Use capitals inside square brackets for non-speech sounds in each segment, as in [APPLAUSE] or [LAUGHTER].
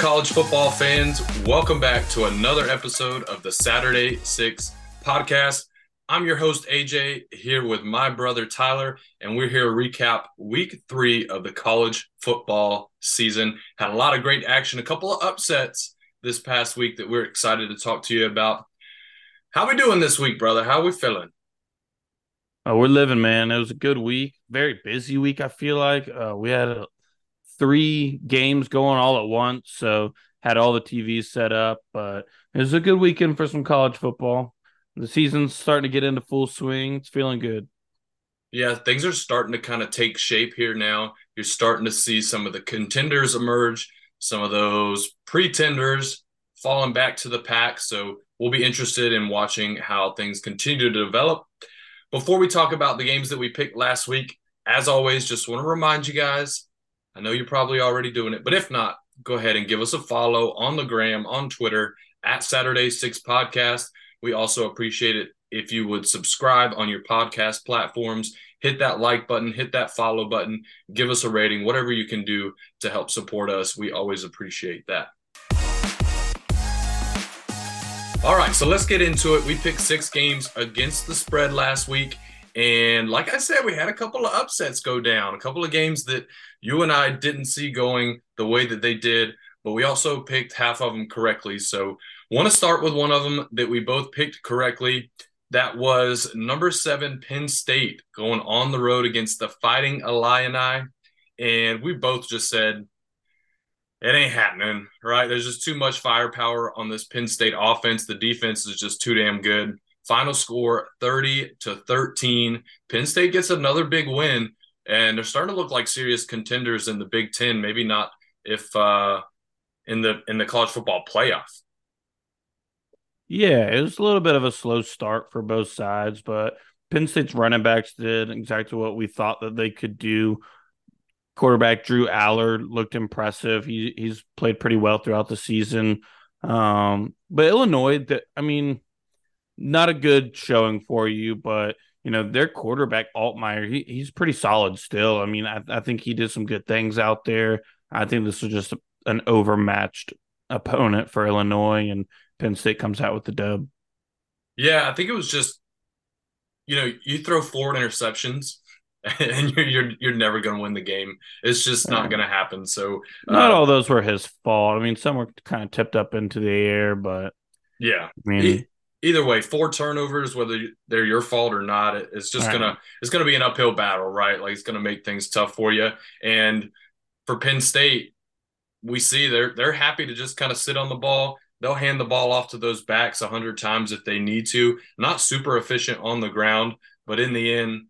College football fans? Welcome back to another episode of the Saturday Six podcast. I'm your host, AJ, here with my brother, Tyler, and we're here to recap week three of the college football season. Had a lot of great action, a couple of upsets this past week that we're excited to talk to you about. How we doing this week, brother? How we feeling? Oh, we're living, man. It was a good week, very busy week. I feel like uh, we had a, three games going all at once, so had all the TVs set up. But it was a good weekend for some college football. The season's starting to get into full swing. It's feeling good. Yeah, things are starting to kind of take shape here now. You're starting to see some of the contenders emerge, some of those pretenders falling back to the pack. So we'll be interested in watching how things continue to develop. Before we talk about the games that we picked last week, as always, just want to remind you guys I know you're probably already doing it, but if not, go ahead and give us a follow on the gram, on Twitter at Saturday Six Podcast. We also appreciate it if you would subscribe on your podcast platforms, hit that like button, hit that follow button, give us a rating, whatever you can do to help support us. We always appreciate that. All right, so let's get into it. We picked six games against the spread last week. And like I said, we had a couple of upsets go down, a couple of games that you and I didn't see going the way that they did, but we also picked half of them correctly. So, want to start with one of them that we both picked correctly. That was number seven, Penn State, going on the road against the Fighting Illini. And we both just said, it ain't happening, right? There's just too much firepower on this Penn State offense. The defense is just too damn good. Final score 30 to 13. Penn State gets another big win, and they're starting to look like serious contenders in the Big Ten. Maybe not if uh, in the in the college football playoff. Yeah, it was a little bit of a slow start for both sides, but Penn State's running backs did exactly what we thought that they could do. Quarterback Drew Allar looked impressive. He he's played pretty well throughout the season. Um, but Illinois, that I mean, not a good showing for you, but you know, their quarterback Altmyer, he, he's pretty solid still. I mean, I, I think he did some good things out there. I think this was just an overmatched opponent for Illinois, and Penn State comes out with the dub. Yeah, I think it was just, you know, you throw four interceptions [LAUGHS] and you're you're, you're never going to win the game. It's just not going to happen. So not uh, all those were his fault. I mean, some were kind of tipped up into the air, but yeah, I mean, either way, four turnovers, whether they're your fault or not, it's just right. gonna it's gonna be an uphill battle, right? Like it's gonna make things tough for you. And for Penn State, we see they're they're happy to just kind of sit on the ball. They'll hand the ball off to those backs a hundred times if they need to. Not super efficient on the ground, but in the end,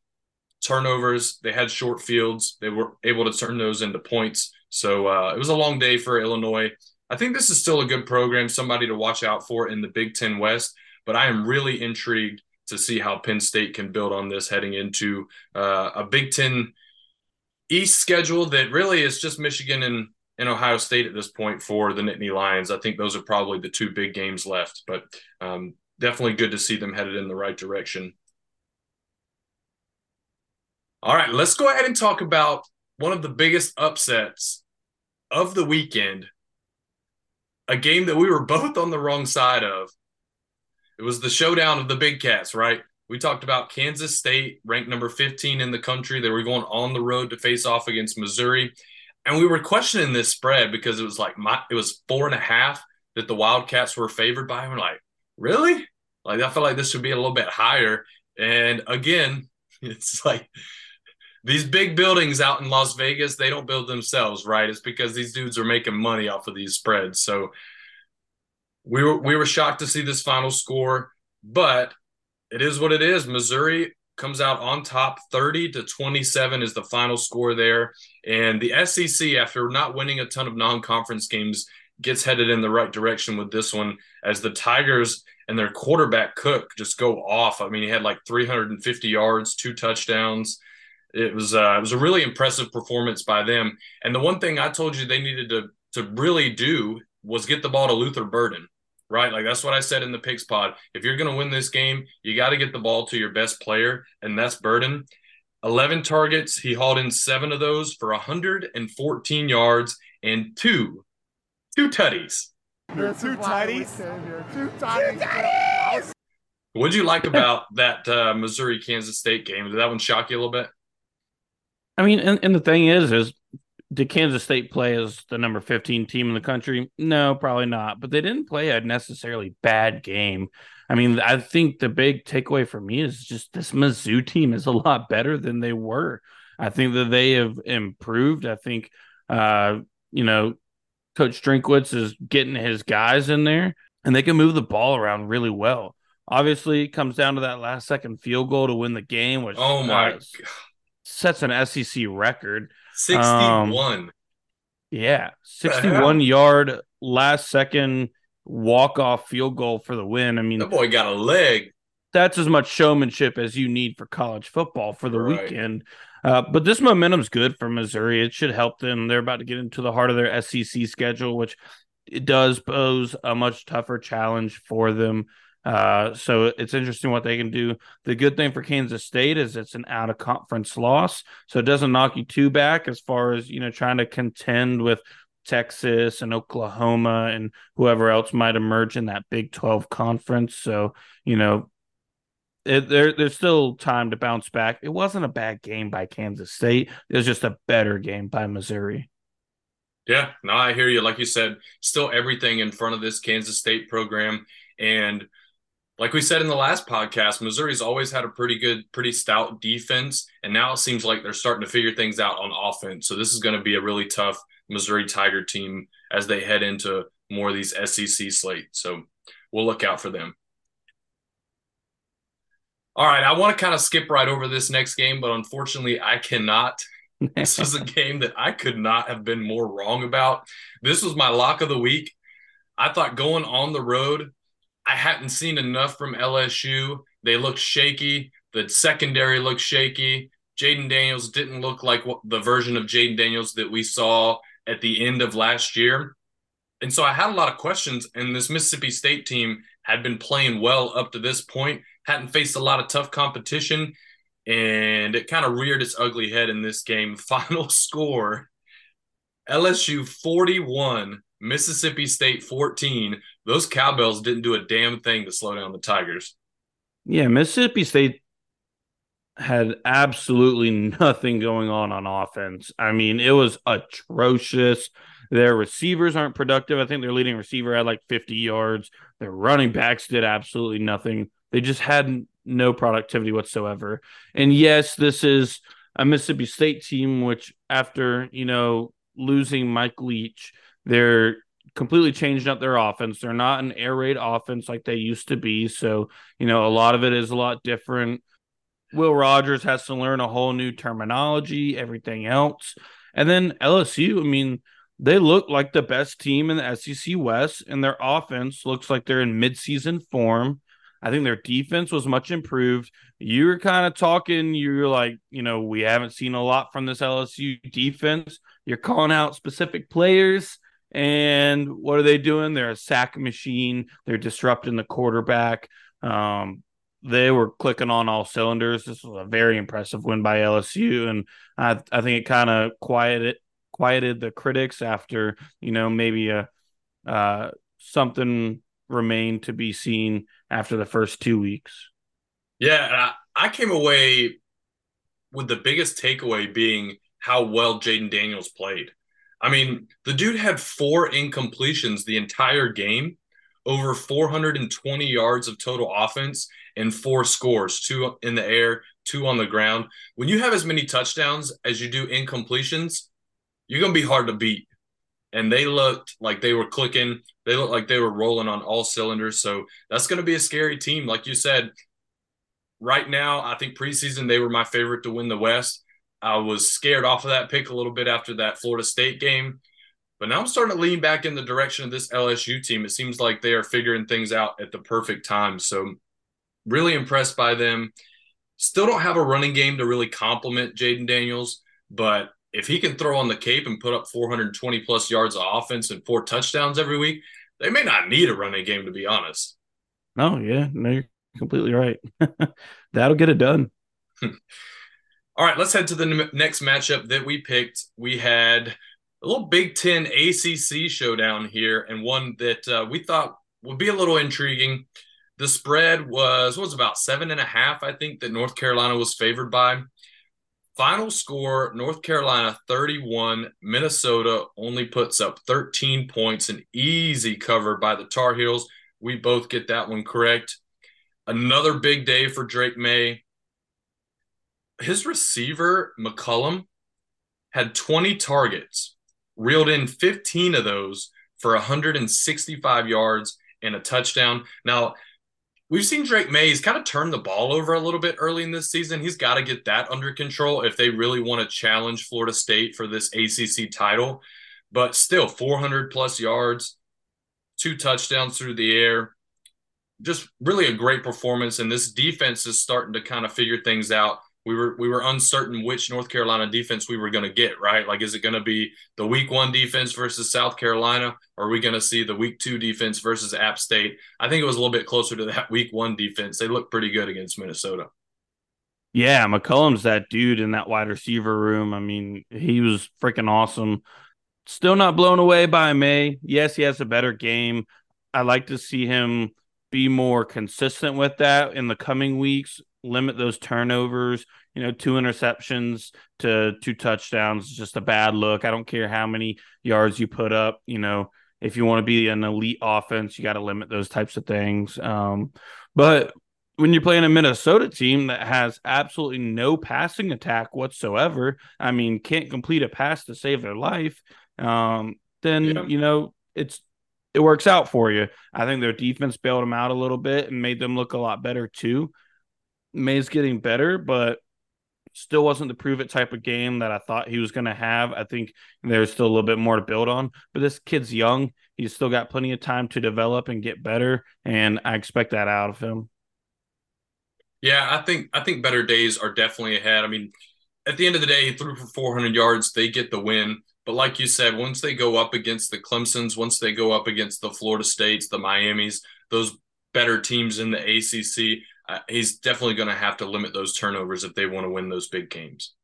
turnovers. They had short fields. They were able to turn those into points. So uh, it was a long day for Illinois. I think this is still a good program, somebody to watch out for in the Big Ten West but I am really intrigued to see how Penn State can build on this heading into uh, a Big Ten East schedule that really is just Michigan and, and Ohio State at this point for the Nittany Lions. I think those are probably the two big games left, but um, definitely good to see them headed in the right direction. All right, let's go ahead and talk about one of the biggest upsets of the weekend. A game that we were [LAUGHS] both on the wrong side of. It was the showdown of the big cats, right? We talked about Kansas State, ranked number 15 in the country. They were going on the road to face off against Missouri. And we were questioning this spread because it was like my, it was four and a half that the Wildcats were favored by. We're like, really? Like I feel like this should be a little bit higher. And again, [LAUGHS] it's like these big buildings out in Las Vegas, they don't build themselves, right? It's because these dudes are making money off of these spreads. So we were we were shocked to see this final score, but it is what it is. Missouri comes out on top 30 to 27 is the final score there and the SEC after not winning a ton of non-conference games gets headed in the right direction with this one as the Tigers and their quarterback Cook just go off. I mean, he had like 350 yards, two touchdowns. It was uh, it was a really impressive performance by them. And the one thing I told you they needed to to really do was get the ball to Luther Burden, right? Like that's what I said in the picks pod. If you're going to win this game, you got to get the ball to your best player, and that's Burden. 11 targets. He hauled in seven of those for 114 yards and two two tutties. You're two tutties. Two tutties. What'd you like about [LAUGHS] that uh, Missouri Kansas State game? Did that one shock you a little bit? I mean, and, and the thing is, is did Kansas State play as the number 15 team in the country? No, probably not. But they didn't play a necessarily bad game. I mean, I think the big takeaway for me is just this Mizzou team is a lot better than they were. I think that they have improved. I think, uh, you know, Coach Drinkwitz is getting his guys in there and they can move the ball around really well. Obviously, it comes down to that last second field goal to win the game, which oh my uh, sets an SEC record. 61. Um, yeah, [LAUGHS] 61 yard last second walk off field goal for the win. I mean, that boy got a leg. That's as much showmanship as you need for college football for the right. weekend. Uh, but this momentum's good for Missouri. It should help them. They're about to get into the heart of their SEC schedule, which it does pose a much tougher challenge for them. Uh, so it's interesting what they can do. The good thing for Kansas State is it's an out of conference loss, so it doesn't knock you too back as far as you know trying to contend with Texas and Oklahoma and whoever else might emerge in that Big Twelve conference. So you know. It, there, there's still time to bounce back. It wasn't a bad game by Kansas State. It was just a better game by Missouri. Yeah, no, I hear you. Like you said, still everything in front of this Kansas State program. And like we said in the last podcast, Missouri's always had a pretty good, pretty stout defense, and now it seems like they're starting to figure things out on offense. So this is going to be a really tough Missouri Tiger team as they head into more of these SEC slate. So we'll look out for them. All right, I want to kind of skip right over this next game, but unfortunately, I cannot. [LAUGHS] this is a game that I could not have been more wrong about. This was my lock of the week. I thought going on the road I hadn't seen enough from LSU. They looked shaky. The secondary looked shaky. Jayden Daniels didn't look like what, the version of Jayden Daniels that we saw at the end of last year. And so I had a lot of questions, and this Mississippi State team had been playing well up to this point, hadn't faced a lot of tough competition, and it kind of reared its ugly head in this game. [LAUGHS] Final score LSU 41, Mississippi State 14. Those cowbells didn't do a damn thing to slow down the Tigers. Yeah, Mississippi State had absolutely nothing going on on offense. I mean, it was atrocious. Their receivers aren't productive. I think their leading receiver had like 50 yards. Their running backs did absolutely nothing. They just had no productivity whatsoever. And yes, this is a Mississippi State team, which after, you know, losing Mike Leach, they're completely changed up their offense. They're not an air raid offense like they used to be. So, you know, a lot of it is a lot different. Will Rogers has to learn a whole new terminology, everything else. And then LSU, I mean, they look like the best team in the SEC West, and their offense looks like they're in midseason form. I think their defense was much improved. You were kind of talking, you're like, you know, we haven't seen a lot from this LSU defense. You're calling out specific players. And what are they doing? They're a sack machine. They're disrupting the quarterback. Um, they were clicking on all cylinders. This was a very impressive win by LSU, and I, I think it kind of quieted quieted the critics after you know maybe a uh, something remained to be seen after the first two weeks. Yeah, I, I came away with the biggest takeaway being how well Jayden Daniels played. I mean, the dude had four incompletions the entire game, over 420 yards of total offense, and four scores two in the air, two on the ground. When you have as many touchdowns as you do incompletions, you're going to be hard to beat. And they looked like they were clicking. They looked like they were rolling on all cylinders. So that's going to be a scary team. Like you said, right now, I think preseason they were my favorite to win the West. I was scared off of that pick a little bit after that Florida State game. But now I'm starting to lean back in the direction of this LSU team. It seems like they are figuring things out at the perfect time. So, really impressed by them. Still don't have a running game to really complement Jayden Daniels, but if he can throw on the cape and put up 420 plus yards of offense and four touchdowns every week, they may not need a running game, to be honest. Oh, yeah. No, you're completely right. [LAUGHS] That'll get it done. [LAUGHS] All right, let's head to the next matchup that we picked. We had a little Big Ten ACC showdown here, and one that uh, we thought would be a little intriguing. The spread was was about seven and a half, I think, that North Carolina was favored by. Final score North Carolina 31, Minnesota only puts up 13 points, an easy cover by the Tar Heels. We both get that one correct. Another big day for Drake Maye. His receiver, McCollum, had 20 targets, reeled in 15 of those for 165 yards and a touchdown. Now, we've seen Drake Maye's kind of turn the ball over a little bit early in this season. He's got to get that under control if they really want to challenge Florida State for this ACC title. But still, 400 plus yards, two touchdowns through the air. Just really a great performance. And this defense is starting to kind of figure things out we were we were uncertain which North Carolina defense we were going to get, right? Like, is it going to be the Week One defense versus South Carolina, or are we going to see the Week Two defense versus App State? I think it was a little bit closer to that [LAUGHS] Week One defense. They looked pretty good against Minnesota. Yeah, McCollum's that dude in that wide receiver room. I mean, he was freaking awesome. Still not blown away by Maye. Yes, he has a better game. I like to see him be more consistent with that in the coming weeks limit those turnovers. You know, two interceptions to two touchdowns is just a bad look. I don't care how many yards you put up. You know, if you want to be an elite offense, you got to limit those types of things. Um, but when you're playing a Minnesota team that has absolutely no passing attack whatsoever, I mean, can't complete a pass to save their life, um, then yeah. you know it's it works out for you. I think their defense bailed them out a little bit and made them look a lot better too. Maye's getting better, but still wasn't the prove it type of game that I thought he was going to have. I think there's still a little bit more to build on, but this kid's young. He's still got plenty of time to develop and get better, and I expect that out of him. Yeah, I think I think better days are definitely ahead. I mean, at the end of the day, he threw for 400 yards. They get the win. But like you said, once they go up against the Clemsons, once they go up against the Florida States, the Miamis, those better teams in the ACC, he's definitely going to have to limit those turnovers if they want to win those big games.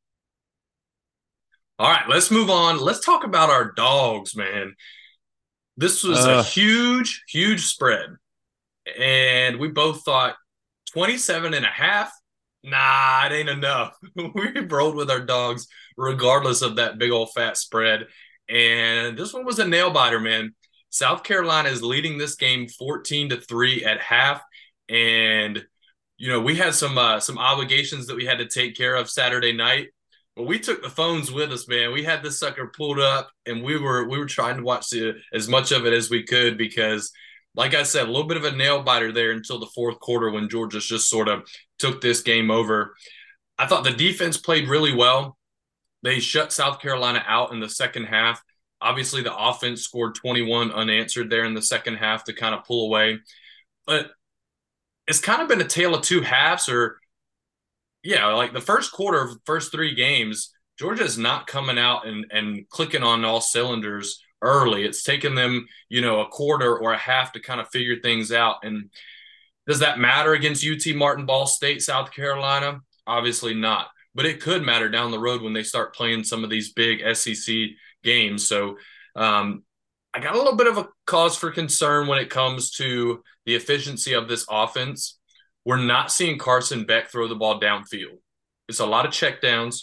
All right, let's move on. Let's talk about our dogs, man. This was uh. a huge, huge spread. And we both thought 27 and a half. Nah, it ain't enough. [LAUGHS] we rolled with our dogs regardless of that big old fat spread. And this one was a nail biter, man. South Carolina is leading this game 14 to 3 at half. And you know, we had some uh, some obligations that we had to take care of Saturday night. But we took the phones with us, man. We had this sucker pulled up, and we were we were trying to watch the, as much of it as we could because, like I said, a little bit of a nail biter there until the fourth quarter when Georgia just sort of took this game over. I thought the defense played really well. They shut South Carolina out in the second half. Obviously, the offense scored 21 unanswered there in the second half to kind of pull away. But it's kind of been a tale of two halves or yeah like the first quarter of first three games georgia is not coming out and and clicking on all cylinders early. It's taken them you know a quarter or a half to kind of figure things out. And does that matter against ut martin ball state south carolina? Obviously not but it could matter down the road when they start playing some of these big sec games. So um, I got a little bit of a cause for concern when it comes to the efficiency of this offense. We're not seeing Carson Beck throw the ball downfield. It's a lot of checkdowns.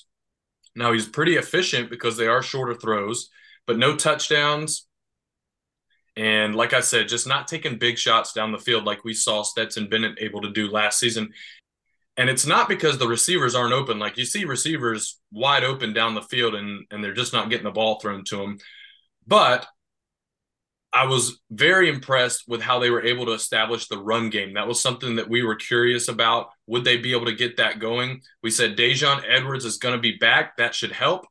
Now he's pretty efficient because they are shorter throws, but no touchdowns. And like I said, just not taking big shots down the field like we saw Stetson Bennett able to do last season. And it's not because the receivers aren't open. Like you see receivers wide open down the field and, and they're just not getting the ball thrown to them. But I was very impressed with how they were able to establish the run game. That was something that we were curious about. Would they be able to get that going? We said Daijun Edwards is going to be back. That should help.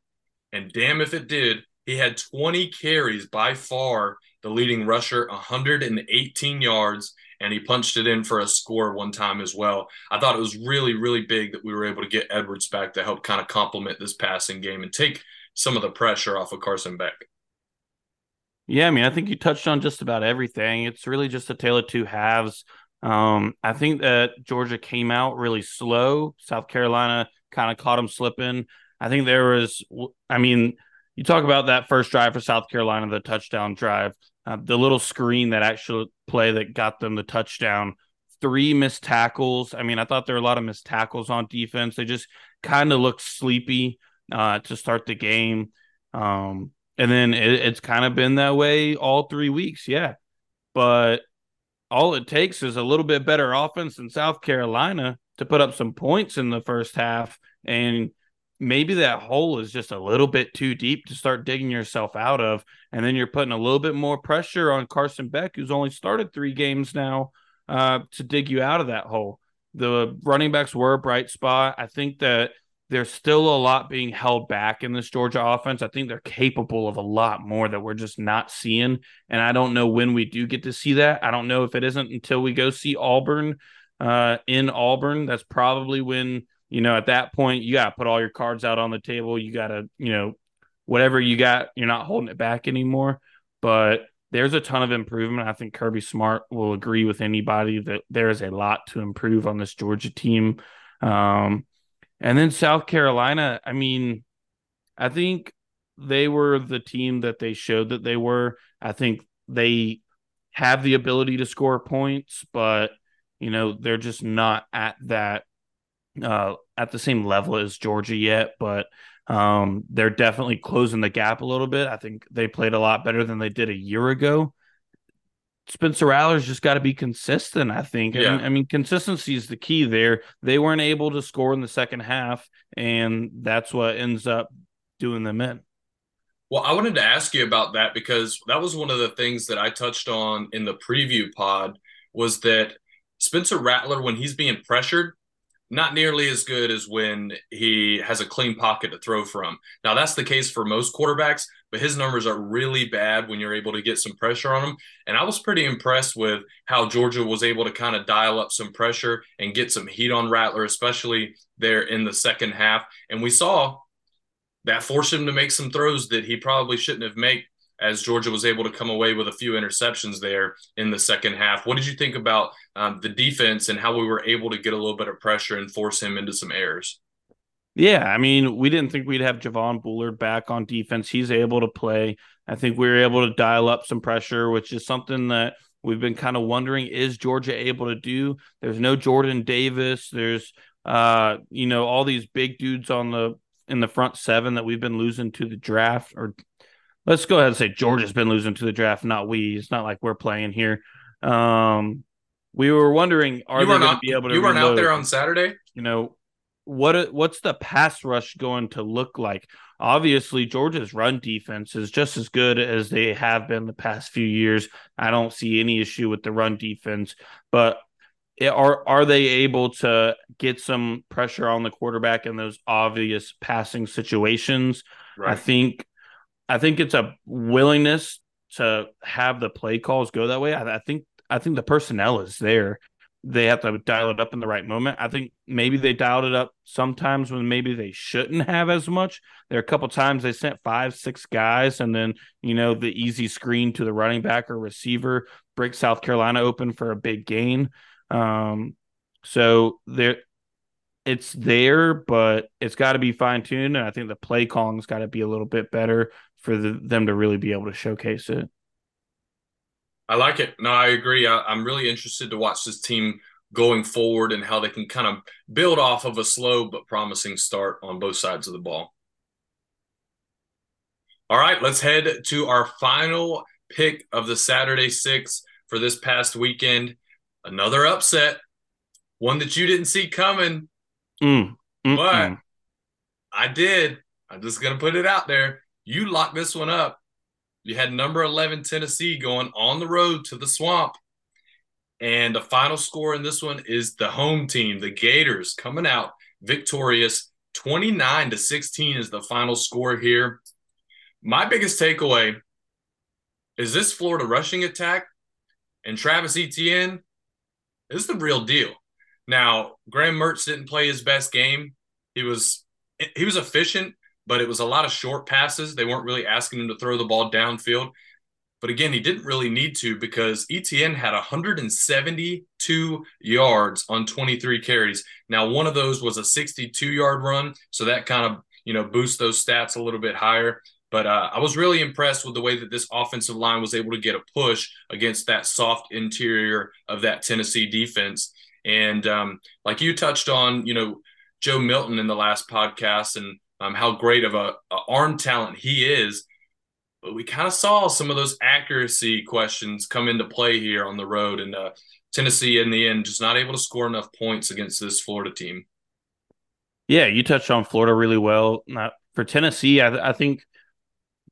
And damn if it did. He had 20 carries by far, the leading rusher, 118 yards, and he punched it in for a score one time as well. I thought it was really, really big that we were able to get Edwards back to help kind of complement this passing game and take some of the pressure off of Carson Beck. Yeah, I mean, I think you touched on just about everything. It's really just a tale of two halves. Um, I think that Georgia came out really slow. South Carolina kind of caught them slipping. I think there was, I mean, you talk about that first drive for South Carolina, the touchdown drive, uh, the little screen that actual play that got them the touchdown. Three missed tackles. I mean, I thought there were a lot of missed tackles on defense. They just kind of looked sleepy uh, to start the game. Um, and then it, it's kind of been that way all three weeks. Yeah. But all it takes is a little bit better offense in South Carolina to put up some points in the first half. And maybe that hole is just a little bit too deep to start digging yourself out of. And then you're putting a little bit more pressure on Carson Beck, who's only started three games now, uh, to dig you out of that hole. The running backs were a bright spot. I think that there's still a lot being held back in this Georgia offense. I think they're capable of a lot more that we're just not seeing. And I don't know when we do get to see that. I don't know if it isn't until we go see Auburn uh, in Auburn. That's probably when, you know, at that point, you got to put all your cards out on the table. You got to, you know, whatever you got, you're not holding it back anymore. But there's a ton of improvement. I think Kirby Smart will agree with anybody that there is a lot to improve on this Georgia team. Um, and then South Carolina, I mean, I think they were the team that they showed that they were. I think they have the ability to score points, but you know, they're just not at that uh at the same level as Georgia yet, but um they're definitely closing the gap a little bit. I think they played a lot better than they did a year ago. Spencer Rattler's just got to be consistent. I think. Yeah. I, mean, I mean, consistency is the key there. They weren't able to score in the second half, and that's what ends up doing them in. Well, I wanted to ask you about that because that was one of the things that I touched on in the preview pod was that Spencer Rattler, when he's being pressured, not nearly as good as when he has a clean pocket to throw from. Now, that's the case for most quarterbacks, but his numbers are really bad when you're able to get some pressure on him. And I was pretty impressed with how Georgia was able to kind of dial up some pressure and get some heat on Rattler, especially there in the second half. And we saw that forced him to make some throws that he probably shouldn't have made as Georgia was able to come away with a few interceptions there in the second half. What did you think about um, the defense and how we were able to get a little bit of pressure and force him into some errors? Yeah, I mean, we didn't think we'd have Javon Bullard back on defense. He's able to play. I think we were able to dial up some pressure, which is something that we've been kind of wondering is Georgia able to do? There's no Jordan Davis. There's uh, you know, all these big dudes on the in the front seven that we've been losing to the draft or let's go ahead and say Georgia's been losing to the draft, not we. It's not like we're playing here. Um, we were wondering, are you they going to be able to? You weren't out there on Saturday. You know what? What's the pass rush going to look like? Obviously, Georgia's run defense is just as good as they have been the past few years. I don't see any issue with the run defense, but are are they able to get some pressure on the quarterback in those obvious passing situations? Right. I think I think it's a willingness to have the play calls go that way. I, I, think I think the personnel is there. They have to dial it up in the right moment. I think maybe they dialed it up sometimes when maybe they shouldn't have as much. There are a couple times they sent five, six guys, and then you know the easy screen to the running back or receiver breaks South Carolina open for a big gain. Um, so there, it's there, but it's got to be fine tuned, and I think the play calling's got to be a little bit better for the, them to really be able to showcase it. I like it. No, I agree. I, I'm really interested to watch this team going forward and how they can kind of build off of a slow but promising start on both sides of the ball. All right, let's head to our final pick of the Saturday Six for this past weekend. Another upset, one that you didn't see coming, mm, but I did. I'm just going to put it out there. You locked this one up. You had number 11 Tennessee going on the road to the swamp. And the final score in this one is the home team, the Gators, coming out victorious 29 to 16 is the final score here. My biggest takeaway is this Florida rushing attack and Travis Etienne is the real deal. Now, Graham Mertz didn't play his best game. He was he was efficient, but it was a lot of short passes. They weren't really asking him to throw the ball downfield. But again, he didn't really need to because Etienne had 172 yards on 23 carries. Now, one of those was a 62 yard run. So that kind of, you know, boosts those stats a little bit higher. But uh, I was really impressed with the way that this offensive line was able to get a push against that soft interior of that Tennessee defense. And um, like you touched on, you know, Joe Milton in the last podcast and um, how great of a, a arm talent he is. But we kind of saw some of those accuracy questions come into play here on the road, and uh, Tennessee in the end just not able to score enough points against this Florida team. Yeah, you touched on Florida really well. Not for Tennessee, I, I think.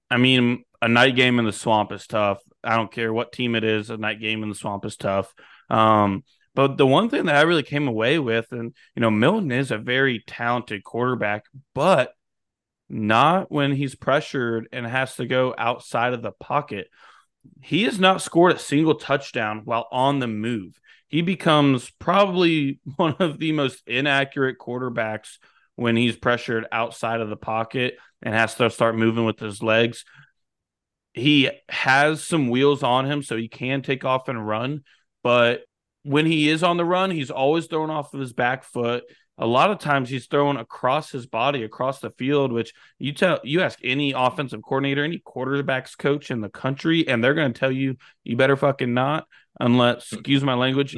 I mean, a night game in the swamp is tough. I don't care what team it is. A night game in the swamp is tough. Um, but the one thing that I really came away with, and you know, Milton is a very talented quarterback, but not when he's pressured and has to go outside of the pocket. He has not scored a single touchdown while on the move. He becomes probably [LAUGHS] one of the most inaccurate quarterbacks when he's pressured outside of the pocket and has to start moving with his legs. He has some wheels on him, so he can take off and run. But when he is on the run, he's always throwing off of his back foot. A lot of times he's throwing across his body across the field which you tell you ask any offensive coordinator any quarterbacks coach in the country and they're going to tell you you better fucking not unless [LAUGHS] excuse my language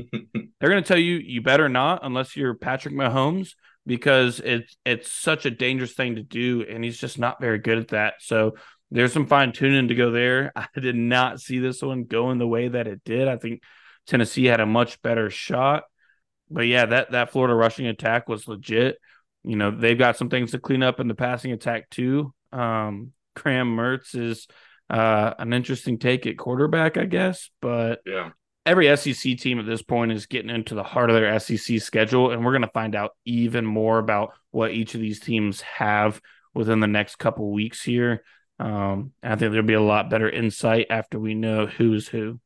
they're going to tell you you better not unless you're Patrick Mahomes because it's it's such a dangerous thing to do and he's just not very good at that. So there's some fine tuning to go there. [LAUGHS] I did not see this one going the way that it did. I think Tennessee had a much better shot but yeah, that that Florida rushing attack was legit. You know, they've got some things to clean up in the passing attack too. Um, Graham Mertz is uh, an interesting take at quarterback, I guess, but yeah. Every SEC team at this point is getting into the heart of their SEC schedule, and we're going to find out even more about what each of these teams have within the next couple weeks here. Um, I think there'll be a lot better insight after we know who's who.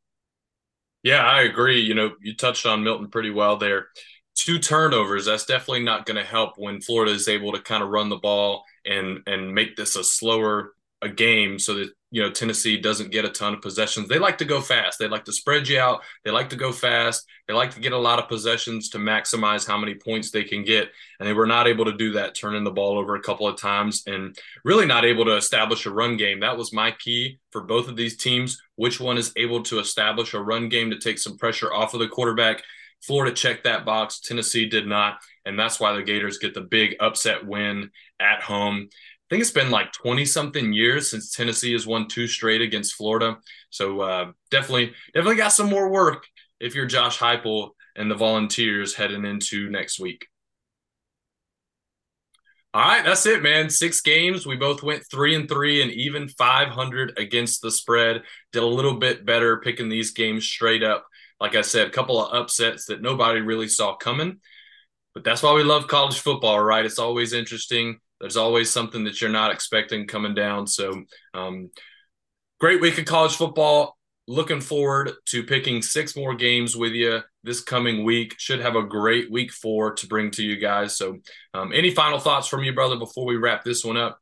Yeah, I agree. You know, you touched on Milton pretty well there. Two turnovers, that's definitely not going to help when Florida is able to kind of run the ball and and make this a slower a game so that you know Tennessee doesn't get a ton of possessions. They like to go fast. They like to spread you out. They like to go fast. They like to get a lot of possessions to maximize how many points they can get. And they were not able to do that, turning the ball over a couple of times and really not able to establish a run game. That was my key for both of these teams. Which one is able to establish a run game to take some pressure off of the quarterback? Florida checked that box. Tennessee did not. And that's why the Gators get the big upset win at home. I think it's been like 20 something years since Tennessee has won two straight against Florida. So uh, definitely, definitely got some more work if you're Josh Heupel and the Volunteers heading into next week. All right, that's it, man. Six games. We both went three and three and even 500 against the spread. Did a little bit better picking these games straight up. Like I said, a couple of upsets that nobody really saw coming. But that's why we love college football, right? It's always interesting. There's always something that you're not expecting coming down. So, um, great week of college football. Looking forward to picking six more games with you this coming week. Should have a great week four to bring to you guys. So, um, any final thoughts from you, brother, before we wrap this one up?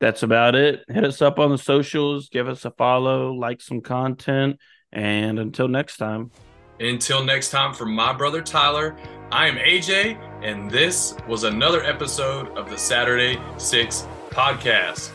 That's about it. Hit us up on the socials, give us a follow, like some content, and until next time. Until next time, from my brother Tyler, I am AJ, and this was another episode of the Saturday Six Podcast.